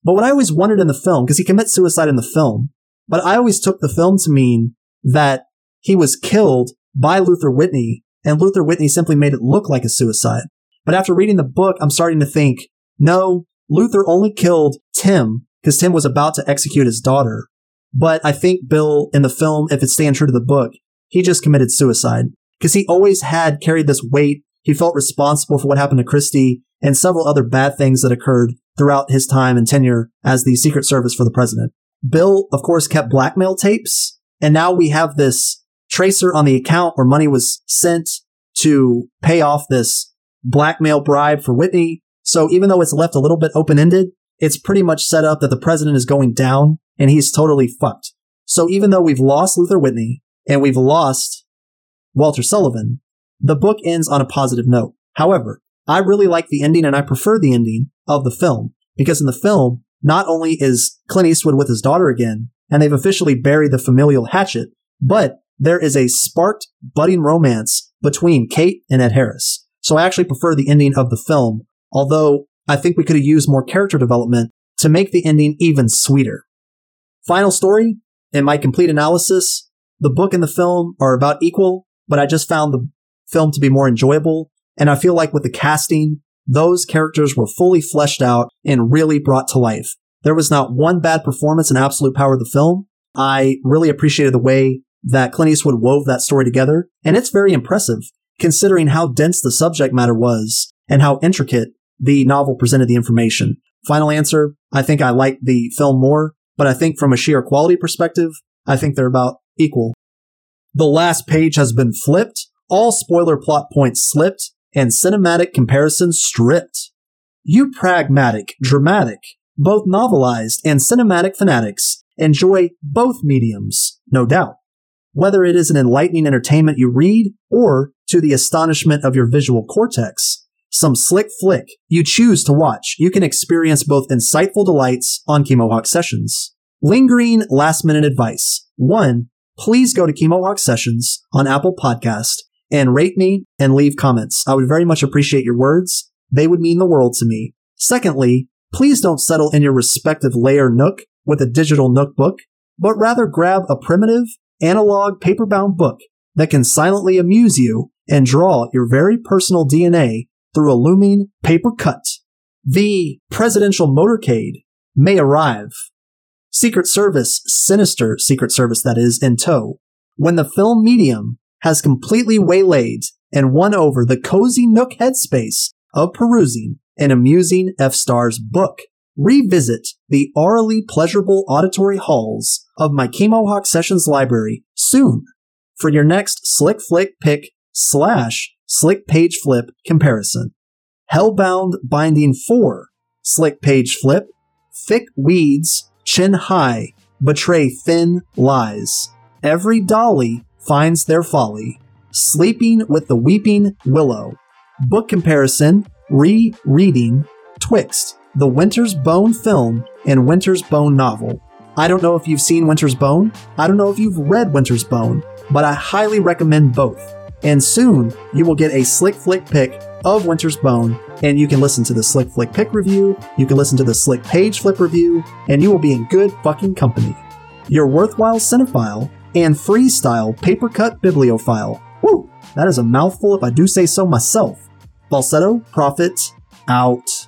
But what I always wondered in the film, because he commits suicide in the film, but I always took the film to mean that he was killed by Luther Whitney and Luther Whitney simply made it look like a suicide. But after reading the book, I'm starting to think, no, Luther only killed Tim because Tim was about to execute his daughter. But I think Bill in the film, if it's staying true to the book, he just committed suicide because he always had carried this weight. He felt responsible for what happened to Christie and several other bad things that occurred throughout his time and tenure as the Secret Service for the president. Bill, of course, kept blackmail tapes. And now we have this tracer on the account where money was sent to pay off this blackmail bribe for Whitney. So even though it's left a little bit open ended, it's pretty much set up that the president is going down and he's totally fucked. So even though we've lost Luther Whitney and we've lost Walter Sullivan, the book ends on a positive note. However, I really like the ending and I prefer the ending of the film because in the film, not only is Clint Eastwood with his daughter again and they've officially buried the familial hatchet, but there is a sparked budding romance between Kate and Ed Harris. So I actually prefer the ending of the film, although I think we could have used more character development to make the ending even sweeter. Final story, in my complete analysis, the book and the film are about equal, but I just found the film to be more enjoyable. And I feel like with the casting, those characters were fully fleshed out and really brought to life. There was not one bad performance in Absolute Power of the film. I really appreciated the way that Clint Eastwood wove that story together, and it's very impressive considering how dense the subject matter was and how intricate the novel presented the information. Final answer, I think I like the film more, but I think from a sheer quality perspective, I think they're about equal. The last page has been flipped, all spoiler plot points slipped, and cinematic comparisons stripped. You pragmatic, dramatic, both novelized and cinematic fanatics enjoy both mediums, no doubt. Whether it is an enlightening entertainment you read or to the astonishment of your visual cortex, some slick flick you choose to watch, you can experience both insightful delights on Chemohawk Sessions. Lingering last minute advice. One, please go to Chemohawk Sessions on Apple Podcast and rate me and leave comments. I would very much appreciate your words. They would mean the world to me. Secondly, please don't settle in your respective layer Nook with a digital Nook book, but rather grab a primitive, analog, paper-bound book that can silently amuse you and draw your very personal DNA through a looming paper cut. The presidential motorcade may arrive. Secret Service, sinister Secret Service that is, in tow, when the film medium has completely waylaid and won over the cozy nook headspace of perusing an amusing F-Stars book. Revisit the aurally pleasurable auditory halls of my Chemohawk Sessions library soon for your next slick flick pick slash slick page flip comparison. Hellbound Binding 4, slick page flip, thick weeds, chin high, betray thin lies. Every dolly finds their folly. Sleeping with the Weeping Willow. Book comparison, re-reading, Twixt, the Winter's Bone film and Winter's Bone novel. I don't know if you've seen Winter's Bone. I don't know if you've read Winter's Bone, but I highly recommend both. And soon you will get a slick flick pick of Winter's Bone, and you can listen to the slick flick pick review, you can listen to the slick page flip review, and you will be in good fucking company. Your worthwhile cinephile and freestyle paper cut bibliophile. Woo! That is a mouthful if I do say so myself. Falsetto, Prophet, out.